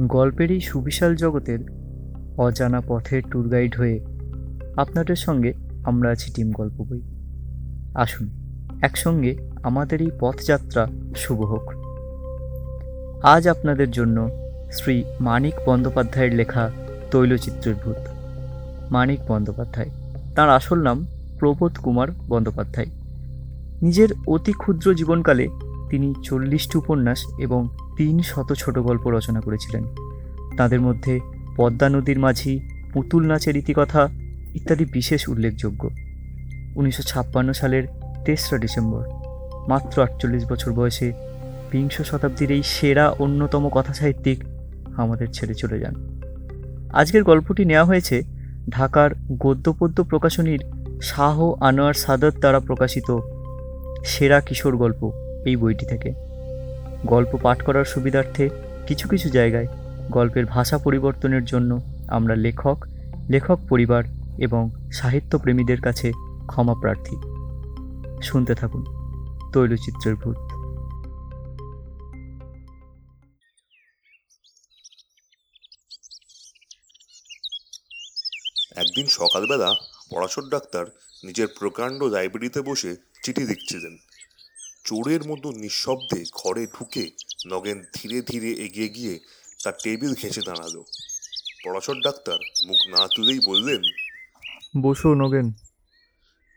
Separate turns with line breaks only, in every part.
গল্পের এই সুবিশাল জগতের অজানা পথের ট্যুর গাইড হয়ে আপনাদের সঙ্গে আমরা আছি টিম গল্প বই। আসুন, একসঙ্গে আমাদের এই পথযাত্রা শুভ হোক। আজ আপনাদের জন্য শ্রী মানিক বন্দ্যোপাধ্যায়ের লেখা তৈলচিত্রের ভূত। মানিক বন্দ্যোপাধ্যায়, তার আসল নাম প্রবোধ কুমার বন্দ্যোপাধ্যায়। নিজের অতি ক্ষুদ্র জীবনকালে তিনি চল্লিশটি উপন্যাস এবং তিন শত ছোট গল্প রচনা করেছিলেন। তাদের মধ্যে পদ্মা নদীর মাঝি, পুতুল নাচের ইতিকথা ইত্যাদি বিশেষ উল্লেখযোগ্য। উনিশশো ছাপ্পান্ন সালের তেসরা ডিসেম্বর, মাত্র আটচল্লিশ বছর বয়সে বিংশ শতাব্দীর এই সেরা অন্যতম কথা সাহিত্যিক আমাদের ছেড়ে চলে যান। আজকের গল্পটি নেওয়া হয়েছে ঢাকার গদ্যপদ্য প্রকাশনীর শাহ আনোয়ার সাদত দ্বারা প্রকাশিত সেরা কিশোর গল্প এই বইটি থেকে। গল্প পাঠ করার সুবিধার্থে কিছু কিছু জায়গায় গল্পের ভাষা পরিবর্তনের জন্য আমরা লেখক লেখক পরিবার এবং সাহিত্যপ্রেমীদের কাছে ক্ষমা প্রার্থী। শুনতে থাকুন তৈলচিত্রের ভূত।
একদিন সকালবেলা পড়াশোর ডাক্তার নিজের প্রকাণ্ড লাইব্রেরিতে বসে চিঠি লিখছিলেন। চোরের মতো নিঃশব্দে ঘরে ঢুকে নগেন ধীরে ধীরে এগিয়ে গিয়ে তার টেবিল ঘেঁষে দাঁড়াল। পড়াশোর ডাক্তার মুখ না তুলেই বললেন
বসো নগেন।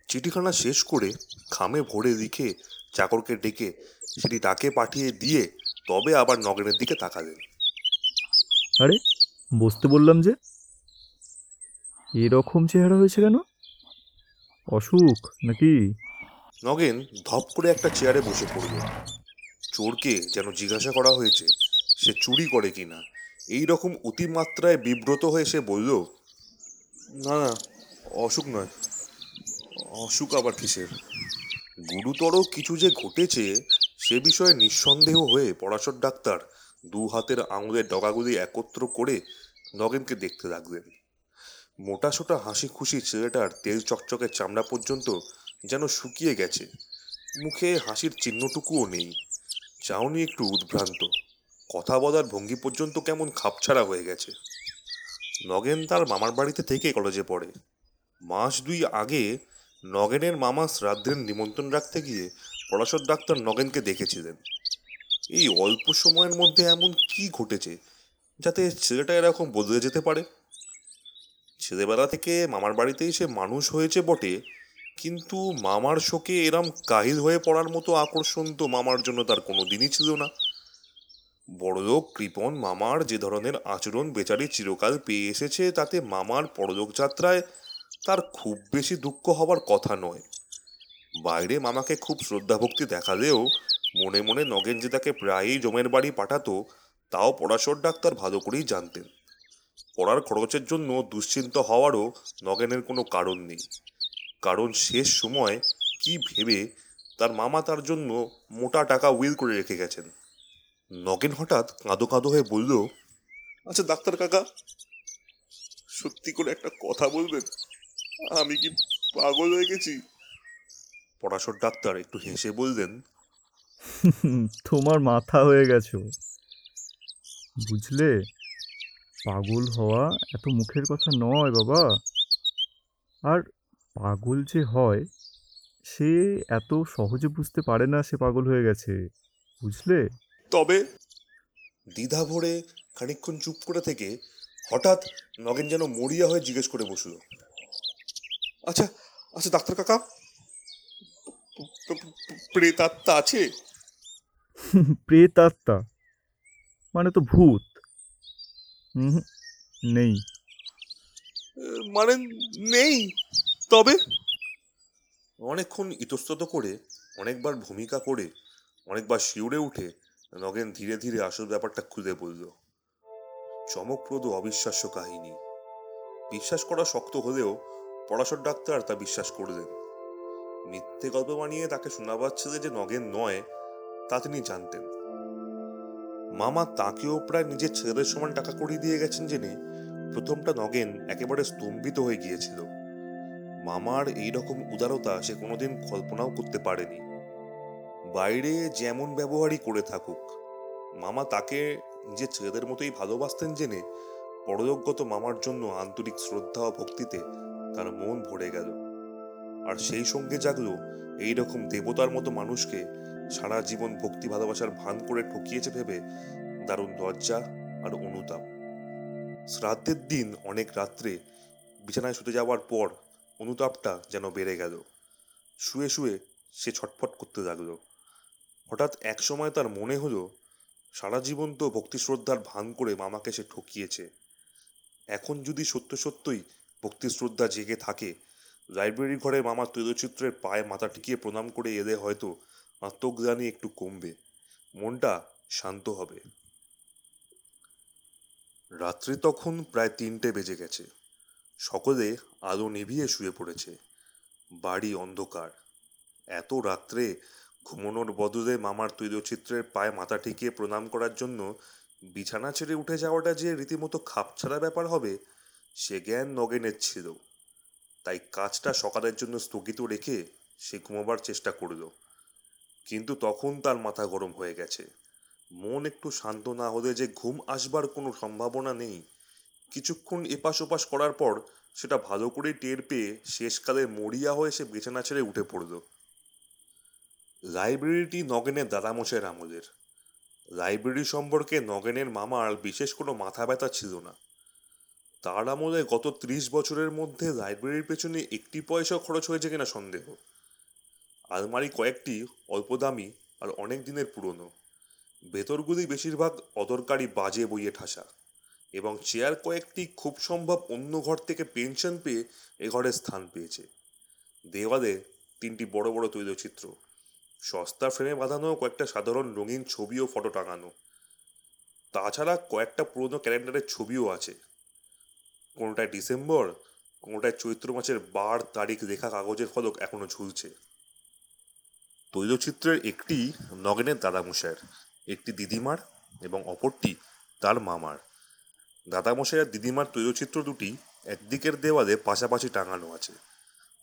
চিঠিখানা শেষ করে খামে ভরে লিখে চাকরকে ডেকে সেটি তাকে পাঠিয়ে দিয়ে তবে আবার নগেনের দিকে তাকালেন।
আরে বসতে বললাম যে এরকম চেহারা হয়েছে কেন? অসুখ নাকি?
নগেন ধপ করে একটা চেয়ারে বসে পড়ল। চোরকে যেন জিজ্ঞাসা করা হয়েছে, সে চুরি করে কি না এই রকম অতিমাত্রায় বিব্রত হয়ে সে বলল, না না, অসুখ নয়, অসুখ আবার কিসের? গুরুতর কিছু যে ঘটেছে, সে বিষয়ে নিঃসন্দেহ হয়ে পড়াশোর ডাক্তার দু হাতের আঙুলের ডগাগুলি একত্র করে নগেনকে দেখতে লাগলেন। মোটা সোটা হাসি খুশি ছেলেটার তেল চকচকে চামড়া পর্যন্ত যেন শুকিয়ে গেছে। মুখে হাসির চিহ্নটুকুও নেই। চাউনি একটু উদ্ভ্রান্ত। কথা বলার ভঙ্গি পর্যন্ত কেমন খাপছাড়া হয়ে গেছে। নগেন তার মামার বাড়িতে থেকে কলেজে পড়ে। মাস দুই আগে নগেনের মামা শ্রাদ্ধের নিমন্ত্রণ রাখতে গিয়ে পড়াশোর ডাক্তার নগেনকে দেখেছিলেন। এই অল্প সময়ের মধ্যে এমন কি ঘটেছে যাতে ছেলেটা এরকম বদলে যেতে পারে? ছেলেবেলা থেকে মামার বাড়িতেই সে মানুষ হয়েছে বটে। কিন্তু মামার শোকে এরম কাহিল হয়ে পড়ার মতো আকর্ষণ তো মামার জন্য তার কোনো দিনই ছিল না। বড়লোক কৃপন মামার যে ধরনের আচরণ বেচারি চিরকাল পেয়ে এসেছে, তাতে মামার পরলোক যাত্রায় তার খুব বেশি দুঃখ হবার কথা নয়। বাইরে মামাকে খুব শ্রদ্ধাভক্তি দেখালেও মনে মনে নগেন যে তাকে প্রায়ই জমের বাড়ি পাঠাতো, তাও পড়াশোর ডাক্তার ভালো করেই জানতেন। পড়ার খরচের জন্য দুশ্চিন্ত হওয়ারও নগেনের কোনো কারণ নেই। কারণ শেষ সময় কি ভেবে তার মামা তার জন্য মোটা টাকা উইল করে রেখে গেছেন। নগেন হঠাৎ কাঁদো কাঁদো হয়ে বলল আচ্ছা ডাক্তার কাকা, সত্যি করে একটা কথা বলবেন? আমি কি পাগল হয়ে গেছি? পড়াশোর ডাক্তার একটু হেসে বললেন,
তোমার মাথা হয়ে গেছো। বুঝলে, পাগল হওয়া এত মুখের কথা নয় বাবা। আর পাগল যে হয় সে এত সহজে বুঝতে পারে না সে পাগল হয়ে গেছে বুঝলে?
তবে দ্বিধা ভরে খানিকক্ষণ চুপ করে থেকে হঠাৎ নগেন যেন মরিয়া হয়ে জিজ্ঞেস করে বসল। আচ্ছা আচ্ছা ডাক্তার কাকা প্রেতাত্মা আছে?
প্রেতাত্মা? মানে তো ভূত। হুম নেই।
মানে নেই? তবে অনেকক্ষণ ইতস্তত করে, অনেকবার ভূমিকা করে, অনেকবার শিউরে উঠে নগেন ধীরে ধীরে আসল ব্যাপারটা খুলে বলল চমকপ্রদ অবিশ্বাস্য কাহিনী। বিশ্বাস করা শক্ত হলেও পড়াশোর ডাক্তার তা বিশ্বাস করলেন। মিথ্যে গল্প বানিয়ে তাকে শোনাবার ছিল যে নগেন নয়, তা তিনি জানতেন। মামা তাকেও প্রায় নিজের ছেলেদের সমান টাকা করিয়ে দিয়ে গেছেন জেনে প্রথমটা নগেন একেবারে স্তম্ভিত হয়ে গিয়েছিল। মামার এই রকম উদারতা সে কোনোদিন কল্পনাও করতে পারেনি। বাইরে যেমন ব্যবহারই করে থাকুক, মামা তাকে নিজের ছেলেদের মতোই ভালোবাসতেন জেনে পরলোকগত মামার জন্য আন্তরিক শ্রদ্ধা ও ভক্তিতে তার মন ভরে গেল। আর সেই সঙ্গে জাগলো এই রকম দেবতার মতো মানুষকে সারা জীবন ভক্তি ভালোবাসার ভান করে ঠকিয়েছে ভেবে দারুণ লজ্জা আর অনুতাপ। শ্রাদ্ধের দিন অনেক রাত্রে বিছানায় শুতে যাওয়ার পর অনুতাপটা যেন বেড়ে গেল। শুয়ে শুয়ে সে ছটফট করতে লাগল। হঠাৎ এক সময় তার মনে হলো, সারা জীবন তো ভক্তি শ্রদ্ধার ভান করে মামাকে সে ঠকিয়েছে। এখন যদি সত্য সত্যই ভক্তি শ্রদ্ধা জেগে থাকে, লাইব্রেরি ঘরে মামার তৈলচিত্রের পায়ে মাথা টিকিয়ে প্রণাম করে এলে হয়তো আত্মজ্ঞানী একটু কমবে। মনটা শান্ত হবে। রাত্রি তখন প্রায় তিনটে বেজে গেছে। সকলে আলো নিভিয়ে শুয়ে পড়েছে। বাড়ি অন্ধকার। এত রাত্রে ঘুমনোর বদলে মামার তৈলচিত্রের পায়ে মাথা ঠেকিয়ে প্রণাম করার জন্য বিছানা ছেড়ে উঠে যাওয়াটা যে রীতিমতো খাপছাড়া ব্যাপার হবে, সে জ্ঞান নগেনের ছিল। তাই কাজটা সকালের জন্য স্থগিত রেখে সে ঘুমাবার চেষ্টা করল। কিন্তু তখন তার মাথা গরম হয়ে গেছে। মন একটু শান্ত না হলে যে ঘুম আসবার কোনো সম্ভাবনা নেই কিছুক্ষণ এপাশ ওপাশ করার পর সেটা ভালো করে টের পেয়ে শেষকালে মরিয়া হয়ে সে বিছানা ছেড়ে উঠে পড়ল। লাইব্রেরিটি নগেনের দাদামশাইয়ের আমলের লাইব্রেরি সম্পর্কে নগেনের মামার বিশেষ কোনো মাথা ব্যথা ছিল না। তার আমলে গত ত্রিশ বছরের মধ্যে লাইব্রেরির পেছনে একটি পয়সাও খরচ হয়েছে কিনা সন্দেহ। আলমারি কয়েকটি অল্প দামি আর অনেক দিনের পুরনো। ভেতরগুলি বেশিরভাগ অদরকারি বাজে বইয়ে ঠাসা। এবং চেয়ার কয়েকটি খুব সম্ভব অন্য ঘর থেকে পেনশন পেয়ে এ ঘরে স্থান পেয়েছে। দেওয়ালে তিনটি বড় বড় তৈলচিত্র, সস্তা ফ্রেমে বাঁধানো, কয়েকটা সাধারণ রঙিন ছবি ও ফটো টাঙানো। তাছাড়া কয়েকটা পুরনো ক্যালেন্ডারের ছবিও আছে। কোনোটায় ডিসেম্বর, কোনোটায় চৈত্র মাসের বার তারিখ লেখা কাগজের ফলক এখনও ঝুলছে। তৈলচিত্রের একটি নগেনের দাদামশাইয়ের, একটি দিদিমার এবং অপরটি তার মামার। দাদামশাই আর দিদিমার তৈলচিত্র দুটি একদিকের দেওয়ালে পাশাপাশি টাঙানো আছে।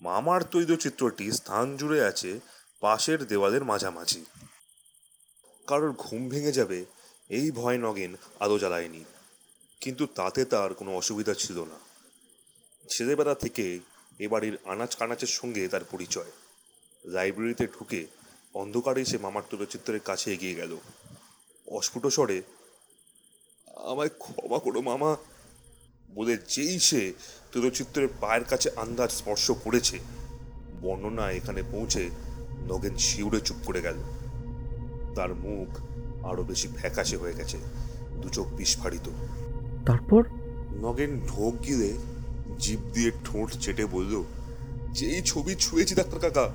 মামার তৈলচিত্রটি স্থান জুড়ে আছে পাশের দেওয়ালের মাঝামাঝি। কারোর ঘুম ভেঙে যাবে, এই ভয় নগেন আলো জ্বালায়নি। কিন্তু তাতে তার কোনো অসুবিধা ছিল না। ছেলেবেলা থেকে এ বাড়ির আনাচ কানাচের সঙ্গে তার পরিচয়। লাইব্রেরিতে ঢুকে অন্ধকারে সে মামার তৈলচিত্রের কাছে এগিয়ে গেল। অস্ফুট স্বরে আমায় ক্ষমা করো মামা। বলে যেই সে তৈলচিত্রের পায়ের কাছে আন্দাজ স্পর্শ করেছে বর্ণনা এখানে পৌঁছে নগেন শিউরে চুপ করে গেল। তার মুখ আরও বেশি ফ্যাকাশে হয়ে গেছে দু চোখ বিস্ফারিত।
তারপর?
নগেন ঢোক গিলে জিভ দিয়ে ঠোঁট চেটে বলল যেই ছবি ছুঁয়েছি ডাক্তার কাকা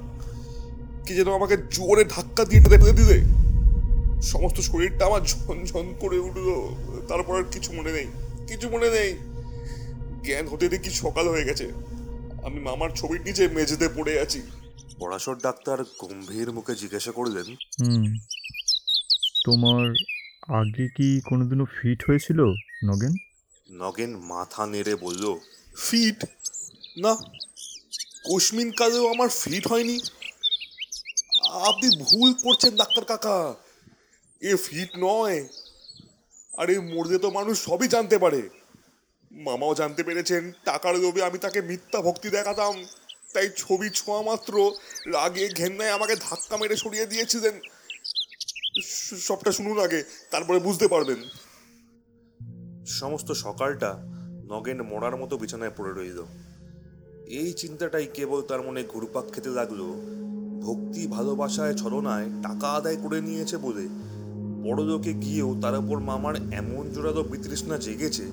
কি যেন আমাকে জোরে ধাক্কা দিয়ে দিলে সমস্ত শরীরটা আমার ঝনঝন করে উঠল। তারপর আর কিছু মনে নেই কিছু মনে নেই। জ্ঞান হতে দেখি সকাল হয়ে গেছে। আমি মামার ছবির নিচে মেঝেতে পড়ে আছি। পড়াশোর ডাক্তার গম্ভীর মুখে জিজ্ঞাসা করলেন
হুম তোমার আগে কি কোনোদিনও ফিট হয়েছিল নগেন?
নগেন মাথা নেড়ে বলল ফিট? না কোশমিন কালেও আমার ফিট হয়নি। আপনি ভুল করছেন ডাক্তার কাকা। এ ফিট নয় আরে মরলে তো মানুষ সবই জানতে পারে। মামাও জানতে পেরেছেন, টাকার লোভে আমি তাকে মিথ্যা ভক্তি দেখাতাম। তাই ছবি ছোঁয়া মাত্র, রাগে ঘেন্নায় আমাকে ধাক্কা মেরে সরিয়ে দিয়েছিলেন। সবটা শুনুন আগে, তারপরে বুঝতে পারবেন। সমস্ত সকালটা নগেন মরার মতো বিছানায় পড়ে রইল। এই চিন্তাটাই কেবল তার মনে ঘুরপাক খেতে লাগল। ভক্তি ভালোবাসায় ছলনায় টাকা আদায় করে নিয়েছে বলে বড়লোকে গিয়েও তার উপর মামার এমন জোরালো বিতৃষ্ণা জেগেছে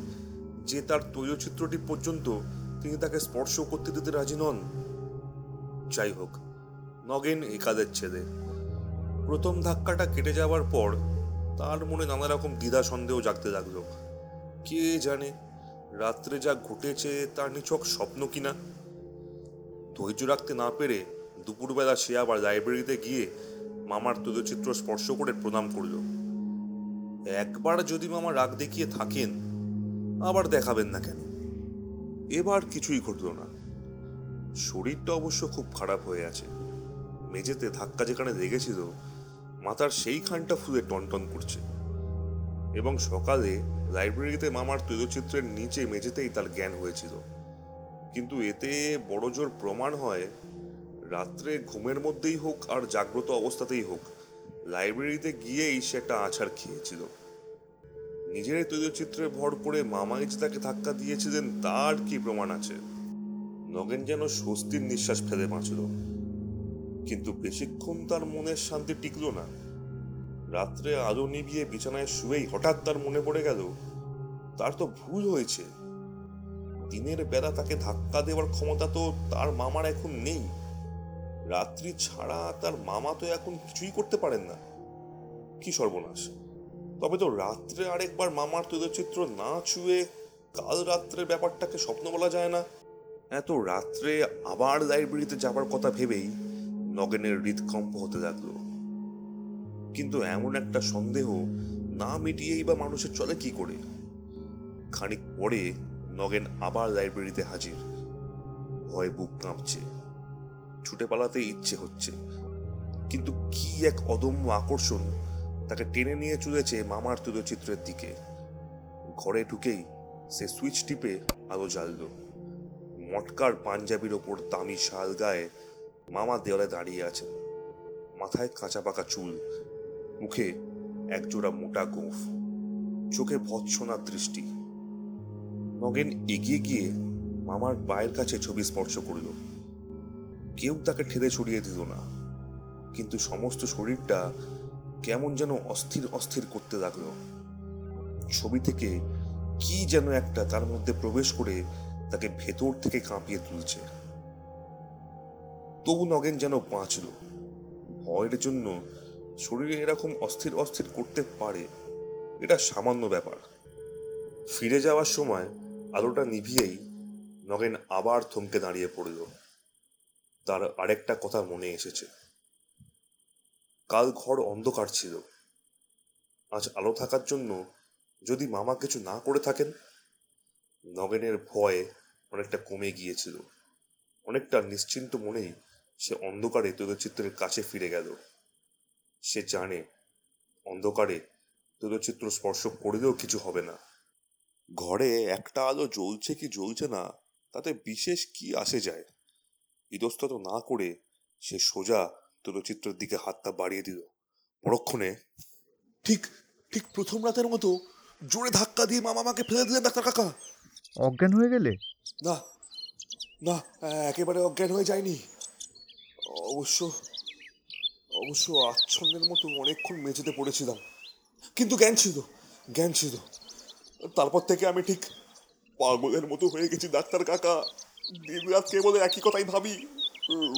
যে তার তৈলচিত্রটি পর্যন্ত তিনি তাকে স্পর্শ করতে দিতে রাজি নন। যাই হোক, নগেন একাদের ছেলে। প্রথম ধাক্কাটা কেটে যাওয়ার পর তার মনে নানা রকম দ্বিধা সন্দেহ জাগতে লাগল। কে জানে, রাত্রে যা ঘটেছে তার নিছক স্বপ্ন কিনা? ধৈর্য রাখতে না পেরে দুপুরবেলা সে আবার লাইব্রেরিতে গিয়ে মামার তৈলচিত্র স্পর্শ করে প্রণাম করল। একবার যদি মামা রাগ দেখিয়ে থাকেন, আবার দেখাবেন না কেন? এবার কিছুই ঘটল না। শরীরটা অবশ্য খুব খারাপ হয়ে আছে। মেঝেতে ধাক্কা যেখানে লেগেছিল, মাথার সেইখানটা ফুলে টনটন করছে। এবং সকালে লাইব্রেরিতে মামার তৈলচিত্রের নিচে মেঝেতেই তার জ্ঞান হয়েছিল। কিন্তু এতে বড় জোর প্রমাণ হয়, রাত্রে ঘুমের মধ্যেই হোক আর জাগ্রত অবস্থাতেই হোক। লাইব্রেরিতে গিয়েই সে একটা আছাড় খেয়েছিল। নিজের তৈলচিত্রে ভর করে মামাই যে তাকে ধাক্কা দিয়েছিলেন, তার কি প্রমাণ আছে? নগেন যেন স্বস্তির নিঃশ্বাস ফেলে বাঁচল। কিন্তু বেশিক্ষণ তার মনের শান্তি টিকল না। রাত্রে আলো নিভিয়ে বিছানায় শুয়েই হঠাৎ তার মনে পড়ে গেল, তার তো ভুল হয়েছে। দিনের বেলা তাকে ধাক্কা দেওয়ার ক্ষমতা তো তার মামার এখন নেই। রাত্রি ছাড়া তার মামা তো এখন কিছুই করতে পারেন না। কি সর্বনাশ। তবে তো রাত্রে আরেকবার মামার তৈলচিত্র না ছুঁয়ে কাল রাত্রের ব্যাপারটাকে স্বপ্ন বলা যায় না। এত রাত্রে আবার লাইব্রেরিতে যাবার কথা ভেবেই নগেনের হৃদকম্প হতে লাগল। কিন্তু এমন একটা সন্দেহ না মিটিয়েই বা মানুষের চলে কি করে? খানিক পরে নগেন আবার লাইব্রেরিতে হাজির। ভয় বুক কাঁপছে। ছুটে পালাতে ইচ্ছে হচ্ছে। কিন্তু কি এক অদম্য আকর্ষণ তাকে টেনে নিয়ে চলেছে মামার তৈলচিত্রের দিকে। ঘরে ঢুকেই সে সুইচ টিপে আলো জ্বালল। মটকার পাঞ্জাবির ওপর দামি শাল গায়ে মামা দেওয়ালে দাঁড়িয়ে আছেন। মাথায় কাঁচা পাকা চুল, মুখে একজোড়া মোটা গোঁফ, চোখে ভৎসনার দৃষ্টি। নগেন এগিয়ে গিয়ে মামার পায়ের কাছে ছবি স্পর্শ করল। কেউ তাকে ঠেলে ছড়িয়ে দিত না। কিন্তু সমস্ত শরীরটা কেমন যেন অস্থির অস্থির করতে লাগল। ছবি থেকে কি যেন একটা তার মধ্যে প্রবেশ করে তাকে ভেতর থেকে কাঁপিয়ে তুলছে। তবু নগেন যেন বাঁচল। ভয়ের জন্য শরীরে এরকম অস্থির অস্থির করতে পারে, এটা সামান্য ব্যাপার। ফিরে যাওয়ার সময় আলোটা নিভিয়েই নগেন আবার থমকে দাঁড়িয়ে পড়ল। তার আরেকটা কথা মনে এসেছে। কাল ঘর অন্ধকার ছিল। আজ আলো থাকার জন্য যদি মামা কিছু না করে থাকেন, নগেনের ভয় অনেকটা কমে গিয়েছিল। অনেকটা নিশ্চিন্ত মনেই সে অন্ধকারে তৈলচিত্রের কাছে ফিরে গেল। সে জানে, অন্ধকারে তৈলচিত্র স্পর্শ করলেও কিছু হবে না। ঘরে একটা আলো জ্বলছে কি জ্বলছে না, তাতে বিশেষ কি আসে যায়? ইতস্তত না করে সে সোজা তৈলচিত্রের দিকে হাতটা বাড়িয়ে দিল। পরক্ষণে ঠিক ঠিক প্রথম রাতের মতো জোরে ধাক্কা দিয়ে মামা আমাকে ফেলে দিলেন ডাক্তার কাকা।
অজ্ঞান হয়ে গেলে?
না না একেবারে অজ্ঞান হয়ে যায়নি। অবশ্য অবশ্য আচ্ছন্নের মতো অনেকক্ষণ মেঝেতে পড়েছিলাম। কিন্তু জ্ঞান ছিল জ্ঞান ছিল। তারপর থেকে আমি ঠিক পাগলের মতো হয়ে গেছি ডাক্তার কাকা। দিন রাত কেবল একই কথাই ভাবি।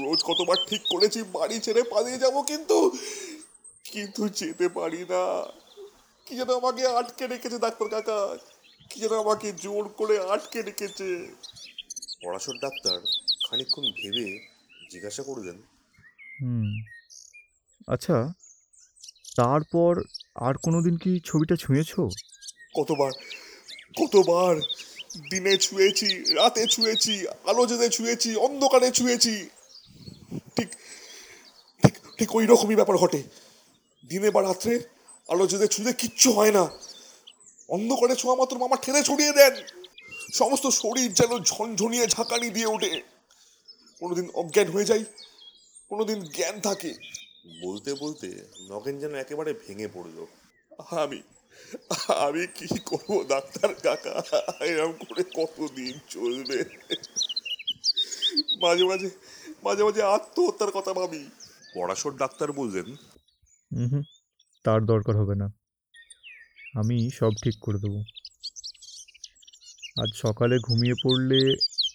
রোজ কতবার ঠিক করেছি বাড়ি ছেড়ে পালিয়ে যাব কিন্তু কিন্তু যেতে পারি না। কি যেন আমাকে আটকে রেখেছে ডাক্তার কাকা কি যেন আমাকে জোর করে আটকে রেখেছে। পড়াশোর ডাক্তার খানিকক্ষণ ভেবে জিজ্ঞাসা করলেন
হুম আচ্ছা তারপর আর কোনো দিন কি ছবিটা ছুঁয়েছো?
কতবার কতবার দিনে ছুঁয়েছি রাতে ছুঁয়েছি আলো জেলে ছুঁয়েছি অন্ধকারে ছুঁয়েছি। ঠিক ঠিক ঠিক ওই রকমই ব্যাপার ঘটে। দিনে বা রাত্রে আলো জেলে ছুঁলে কিচ্ছু হয় না। অন্ধকারে ছোঁয়া মাত্র মামা ঠেলে ছড়িয়ে দেন। সমস্ত শরীর যেন ঝনঝনিয়ে ঝাঁকানি দিয়ে ওঠে। কোনোদিন অজ্ঞান হয়ে যাই কোনোদিন জ্ঞান থাকে। বলতে বলতে নগেন যেন একেবারে ভেঙে পড়ল। আমি আমি কি করব, ডাক্তার কাকা? এরকম করে কতদিন চলবে? মাঝে মাঝে মাঝে মাঝে আত্মহত্যার কথা ভাবি। পড়াশোর ডাক্তার বললেন
হুম, তার দরকার হবে না। আমি সব ঠিক করে দেবো। আজ সকালে ঘুমিয়ে পড়লে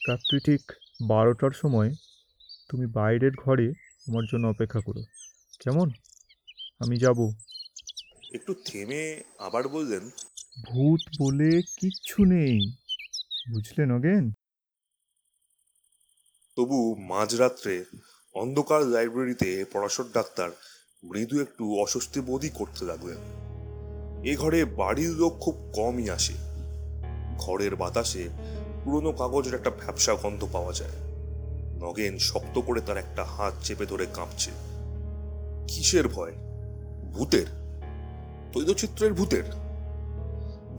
রাত্রি ঠিক বারোটার সময় তুমি বাইরের ঘরে আমার জন্য অপেক্ষা করো। কেমন? আমি যাব।
একটু থেমে আবার বললেন
ভূত বলে কিচ্ছু নেই। বুঝলে নগেন
তবু মাঝরাত্রে অন্ধকার লাইব্রেরিতে পড়াশোর ডাক্তার মৃদু একটু অস্বস্তি বোধই করতে লাগলেন। এ ঘরে বাড়ির লোক খুব কমই আসে। ঘরের বাতাসে পুরনো কাগজের একটা ভ্যাবসা গন্ধ পাওয়া যায়। নগেন শক্ত করে তার একটা হাত চেপে ধরে কাঁপছে। কিসের ভয়? ভূতের? তৈলচিত্রের ভূতের।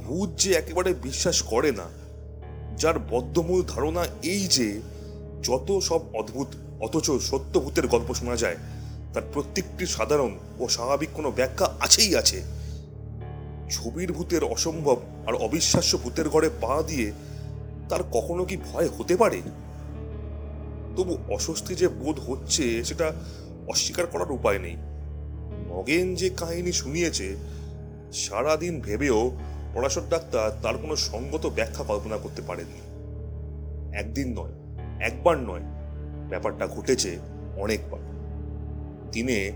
ভূত যে একেবারে বিশ্বাস করে না, যার বদ্ধমূল ধারণা এই যে যত সব অদ্ভুত, অথচ সত্য ভূতের গল্প শোনা যায়, তার প্রত্যেকটি সাধারণ ও স্বাভাবিক কোনো ব্যাখ্যা আছেই আছে। ছবির ভূতের অসম্ভব আর অবিশ্বাস্য ভূতের ঘরে পা দিয়ে তার কখনো কি ভয় হতে পারে? তবু অস্বস্তি যে বোধ হচ্ছে, সেটা অস্বীকার করার উপায় নেই। নগেন যে কাহিনী শুনিয়েছে সারাদিন ভেবেও পরাশর ডাক্তার তার কোনো সঙ্গত ব্যাখ্যা কল্পনা করতে পারেননি। একদিন নয়, একবার নয়, ব্যাপারটা ঘটেছে অনেকবার। দিনে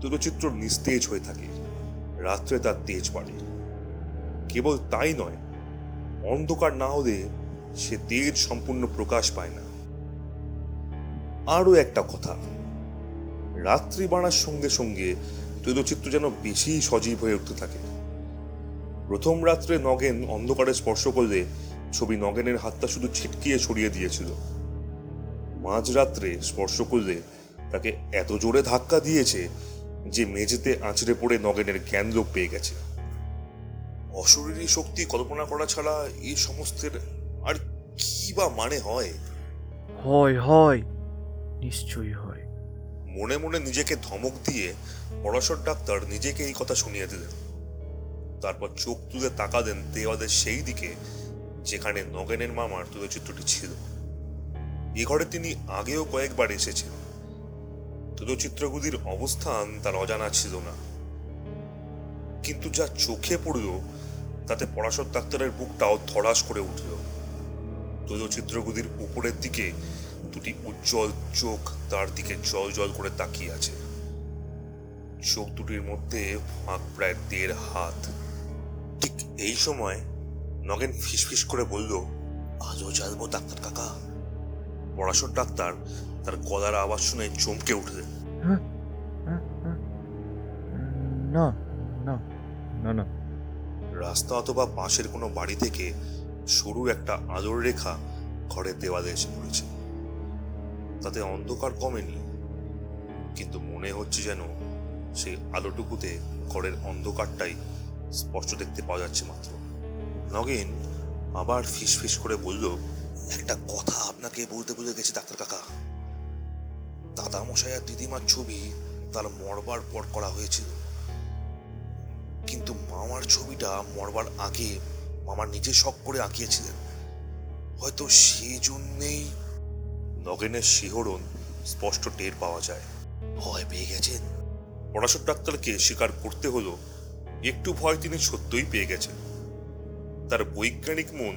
তৈলচিত্র নিস্তেজ হয়ে থাকে, রাত্রে তার তেজ বাড়ে। কেবল তাই নয়, অন্ধকার না হলে সে তেজ সম্পূর্ণ প্রকাশ পায় না। আরও একটা কথা, রাত্রি বাড়ার সঙ্গে সঙ্গে তৈলচিত্র যেন বেশি সজীব হয়ে উঠতে থাকে। প্রথম রাত্রে নগেন অন্ধকারে স্পর্শ করলে ছবি নগেনের হাতটা শুধু ছিটকিয়ে ছড়িয়ে দিয়েছিল। মাঝরাত্রে স্পর্শ করলে তাকে এত জোরে ধাক্কা দিয়েছে যে মেঝেতে আঁচড়ে পড়ে নগেনের জ্ঞান লোপ পেয়ে গেছে। অশরীরী শক্তি কল্পনা করা ছাড়া এই সমস্তের আর কি বা মানে হয়?
হয় হয় নিশ্চয়ই হয়।
মনে মনে নিজেকে ধমক দিয়ে পরাশর ডাক্তার নিজেকে এই কথা শুনিয়ে দিলেন। তারপর চোখ তুলে তাকা তাকালেন দেওয়ালের সেই দিকে যেখানে নগেনের মামার তুলচিত্রটি ছিল। এ ঘরে তিনি আগেও কয়েকবার এসেছেন। তুলচিত্রগুলির অবস্থান তার অজানা ছিল না। কিন্তু যা চোখে পড়ল, তাতে পরাশর ডাক্তারের বুকটাও ধরাস করে উঠল। তুলচিত্রগুলির উপরের দিকে দুটি উজ্জ্বল চোখ তার দিকে জল জল করে তাকিয়ে আছে। চোখ দুটির মধ্যে ফাঁক প্রায় দেড় হাত। এই সময় নগেন ফিসফিস করে বলল আজও চাইব ডাক্তার কাকা। পড়াশোর ডাক্তার তার গলার আওয়াজ শুনে চমকে উঠলেন।
না না না না।
রাস্তা অথবা পাশের কোনো বাড়ি থেকে সরু একটা আলোর রেখা ঘরের দেওয়ালে এসে পড়েছে। তাতে অন্ধকার কমেনি কিন্তু মনে হচ্ছে যেন সেই আলোটুকুতে ঘরের অন্ধকারটাই স্পষ্ট দেখতে পাওয়া যাচ্ছে মাত্র। নগেন আবার ফিস ফিস করে বলল, একটা কথা আপনাকে বলতে ভুলে গেছে, ডাক্তার কাকা। দাদা মশাই আর দিদিমার ছবি তার মরবার পর করা হয়েছিল। কিন্তু মামার ছবিটা মরবার আগে মামার নিজে শখ করে আঁকিয়েছিলেন। হয়তো সেই জন্যেই নগেনের শিহরণ স্পষ্ট টের পাওয়া যায়। ভয় পেয়ে গেছেন? পড়াশোর ডাক্তারকে স্বীকার করতে হলো একটু ভয় তিনি সত্যই পেয়ে গেছেন। তার বৈজ্ঞানিক মন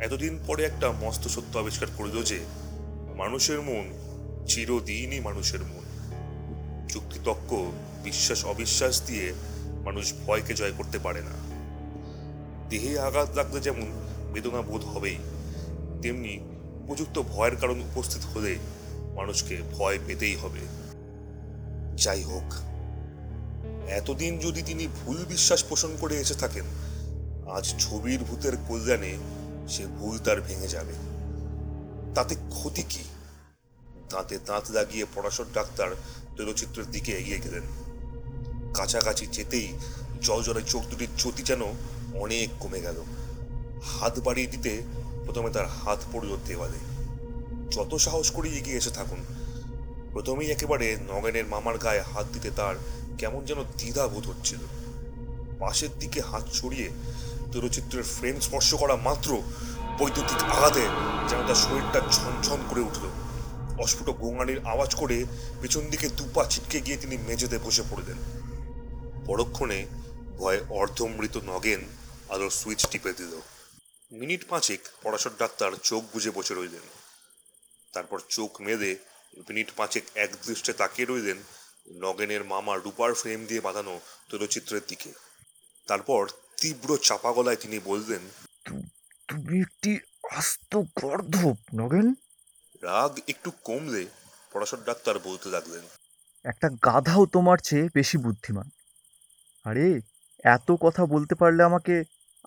এতদিন পরে একটা মস্ত সত্য আবিষ্কার করিল যে, মানুষের মন চিরদিনই মানুষের মন। যুক্তিতক্ক বিশ্বাস, অবিশ্বাস দিয়ে মানুষ ভয়কে জয় করতে পারে না। দেহে আঘাত লাগলে যেমন বেদনা বোধ হবেই, তেমনি উপযুক্ত ভয়ের কারণ উপস্থিত হলে মানুষকে ভয় পেতেই হবে। যাই হোক এতদিন যদি তিনি ভুল বিশ্বাস পোষণ করে এসে থাকেন, আজ ছবির ভূতের কল্যাণে সে ভুল তার ভেঙে যাবে। তাতে ক্ষতি কি? দাঁতে দাঁত লাগিয়ে পড়াশোর ডাক্তার তৈলচিত্রের দিকে এগিয়ে গেলেন। কাছাকাছি যেতেই জল জলে চোখ দুটির জ্যোতি যেন অনেক কমে গেল। হাত বাড়িয়ে দিতে প্রথমে তার হাত পড়ল দেওয়ালে। যত সাহস করে এগিয়ে এসে থাকুন প্রথমেই একেবারে নগেনের মামার গায়ে হাত দিতে তার কেমন যেন দ্বিধা বোধ হচ্ছিল। পাশের দিকে হাত ছড়িয়ে তৈলচিত্রের ফ্রেম স্পর্শ করা মাত্র বৈদ্যুতিক আঘাতে যেন তার শরীরটা ঝনঝন করে উঠল। অস্ফুট গোঙানির আওয়াজ করে পেছন দিকে দুপা ছিটকে গিয়ে তিনি মেঝেতে বসে পড়লেন। পরক্ষণে ভয়ে অর্ধমৃত নগেন আলোর সুইচ টিপে দিল। মিনিট পাঁচেক পড়াশোর ডাক্তার চোখ বুজে বসে রইলেন। তারপর চোখ মেলে মিনিট পাঁচেক এক দৃষ্টে তাকিয়ে রইলেন নগেনের মামা রূপার ফ্রেম দিয়ে বাঁধানো তৈলচিত্রের দিকে। তারপর তীব্র চাপা গলায় তিনি বললেন
তুমি একটি আস্ত গর্ধব নগেন।
রাগ একটু কমলে পড়াশোর ডাক্তার বলতে লাগলেন
একটা গাধাও তোমার চেয়ে বেশি বুদ্ধিমান। আরে এত কথা বলতে পারলে আমাকে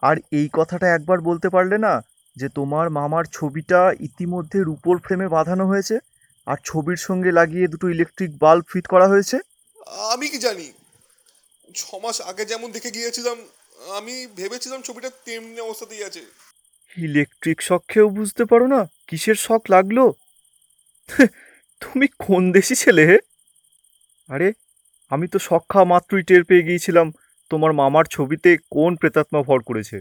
আর এই কথাটা একবার বলতে পারলে না যে তোমার মামার ছবিটা ইতিমধ্যে রূপোর ফ্রেমে বাঁধানো হয়েছে? আর ছবির সঙ্গে লাগিয়ে দুটো ইলেকট্রিক বাল্ব ফিট করা হয়েছে?
আমি কি জানি? ছ মাস আগে যেমন দেখে গিয়েছিলাম আমি ভেবেছিলাম ছবিটা তেমনি অবস্থাতেই আছে।
ইলেকট্রিক শক খেয়েও বুঝতে পারো না কিসের শখ লাগল? তুমি কোন দেশি ছেলে হে? আরে আমি তো শখ খাওয়া মাত্রই টের পেয়ে গিয়েছিলাম তোমার মামার ছবিতে কোন প্রেতাত্মা ভর করেছে?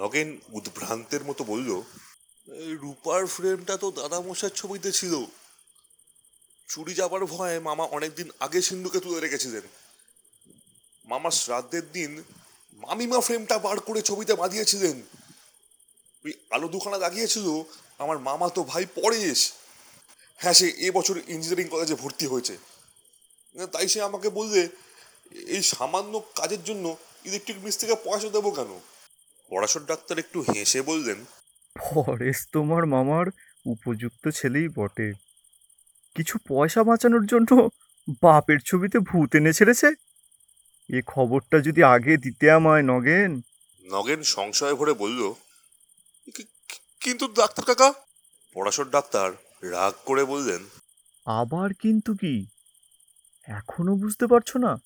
নগেন উদ্ভ্রান্তের মতো বলল রূপার ফ্রেমটা তো দাদামশার ছবিতে ছিল। চুরি যাবার ভয়ে মামা অনেকদিন আগে সিন্ধুকে তুলে রেখেছিলেন। মামার শ্রাদ্ধের দিন মামিমা ফ্রেমটা বার করে ছবিতে বাঁধিয়েছিলেন। ওই আলো দুখানা লাগিয়েছিল আমার মামা তো ভাই পরেশ। হ্যাঁ সে এবছর ইঞ্জিনিয়ারিং কলেজে ভর্তি হয়েছে। তাই সে আমাকে বললে, এই সামান্য কাজের জন্য ইলেকট্রিক মিস্ত্রিকে পয়সা দেবো কেন? পড়াশোর ডাক্তার একটু হেসে বললেন,
পরেশ তোমার মামার উপযুক্ত ছেলেই বটে। কিছু পয়সা বাঁচানোর জন্য বাপের ছবিতে ভূত এনে ছেড়েছে? এ খবরটা যদি আগে দিতে আমায় নগেন।
নগেন সংশয় ভরে বলল "কি- কি- কিন্তু ডাক্তার কাকা? পড়াশোর ডাক্তার রাগ করে বললেন
আবার কিন্তু কি? এখনও বুঝতে পারছ না?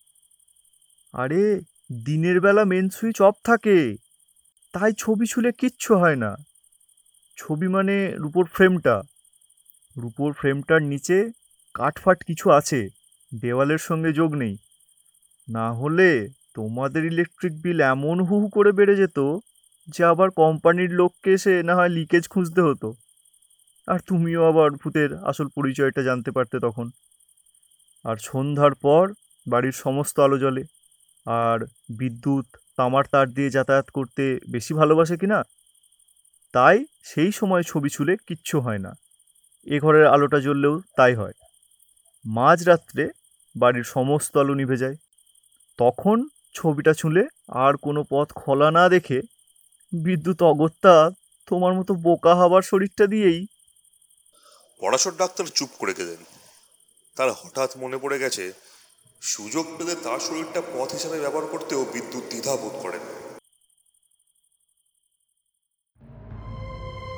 আরে দিনের বেলা মেন সুইচ অফ থাকে তাই ছবি ছুলে কিচ্ছু হয় না। ছবি মানে রুপোর ফ্রেমটা। রুপোর ফ্রেমটার নিচে কাঠফাট কিছু আছে, দেওয়ালের সঙ্গে যোগ নেই। না হলে তোমাদের ইলেকট্রিক বিল এমন হু হু করে বেড়ে যেত যে আবার কোম্পানির লোককে এসে না হয় লিকেজ খুঁজতে হতো। আর তুমিও আবার ভূতের আসল পরিচয়টা জানতে পারতে তখন। আর সন্ধ্যার পর বাড়ির সমস্ত আলো জ্বলে। আর বিদ্যুৎ, তামার তার দিয়ে যাতায়াত করতে বেশি ভালোবাসে কি না? তাই সেই সময় ছবি ছুলে কিচ্ছু হয় না। এ ঘরের আলোটা জ্বললেও তাই হয়। মাঝরাত্রে বাড়ির সমস্ত আলো নিভে যায়। তখন ছবিটা ছুঁলে আর কোনো পথ খোলা না দেখে বিদ্যুৎ অগত্যা তোমার মতো বোকা হবার শরীরটা দিয়েই
পড়াশোর ডাক্তার চুপ করে গেলেন। তার হঠাৎ মনে পড়ে গেছে সুযোগ পেলে তার শরীরটা পথ হিসাবে ব্যবহার করতেও বিদ্যুৎ দ্বিধা বোধ করেন।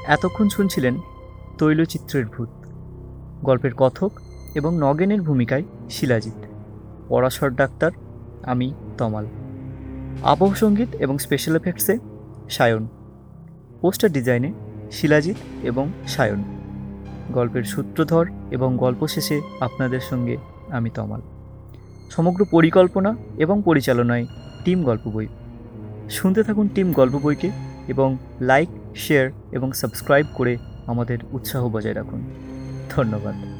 এতক্ষণ শুনছিলেন তৈলচিত্রের ভূত। গল্পের কথক এবং নগেনের ভূমিকায় শিলাজিৎ। পরাশর ডাক্তার আমি তমাল। আবহ সংগীত এবং স্পেশাল এফেক্টসে সায়ন। পোস্টার ডিজাইনে শিলাজিৎ এবং সায়ন। গল্পের সূত্রধর এবং গল্প শেষে আপনাদের সঙ্গে আমি তমাল। সমগ্র পরিকল্পনা এবং পরিচালনায় টিম গল্প বই। শুনতে থাকুন টিম গল্প বইকে এবং লাইক শেয়ার এবং সাবস্ক্রাইব করে আমাদের উৎসাহ বজায় রাখুন। ধন্যবাদ।